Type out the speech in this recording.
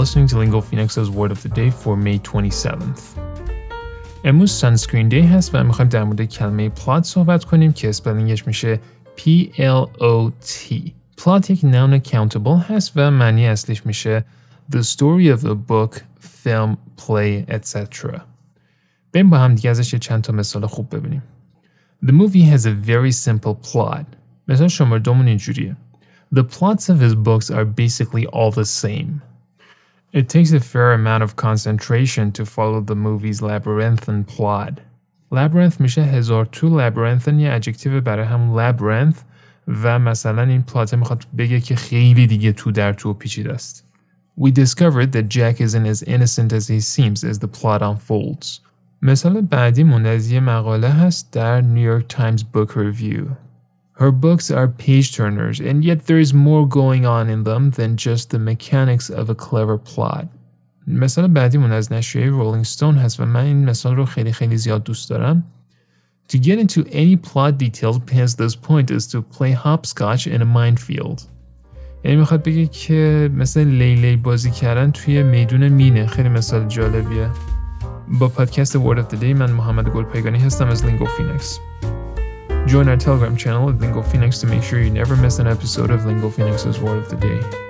listening to Lingo Phoenix's Word of the Day for May 27th. امروز سانسکرین دی هست و میخوایم در مورد کلمه پلات صحبت کنیم که اسپلینگش میشه P-L-O-T. پلات یک نون countable هست و معنی اصلیش میشه The story of a book, film, play, etc. بریم با هم دیگه ازش یه چند تا مثال خوب ببینیم. The movie has a very simple plot. مثال شماره دومون اینجوریه. The plots of his books are basically all the same. It takes a fair amount of concentration to follow the movie's labyrinthine plot. Labyrinth میشه هزار تو labyrinthine یه ادجکتیو برای هم labyrinth و مثلا این پلات میخواد بگه که خیلی دیگه تو در تو پیچیده است. We discovered that Jack isn't as innocent as he seems as the plot unfolds. مثال بعدیمون از یه مقاله هست در New York Times Book Review. Her books are page turners, and yet there is more going on in them than just the mechanics of a clever plot. مثال بعدیمون از نشریه رولینگ ستون هست و من این مثال رو خیلی خیلی زیاد دوست دارم. To get into any plot details past this point is to play hopscotch in a minefield. یعنی میخواد بگه که مثل لیلی بازی کردن توی میدون مینه خیلی مثال جالبیه. با پادکست Word of the Day من محمد گلپایگانی هستم از لینگو فینکس. Join our Telegram channel at Lingo Phoenix to make sure you never miss an episode of Lingo Phoenix's Word of the Day.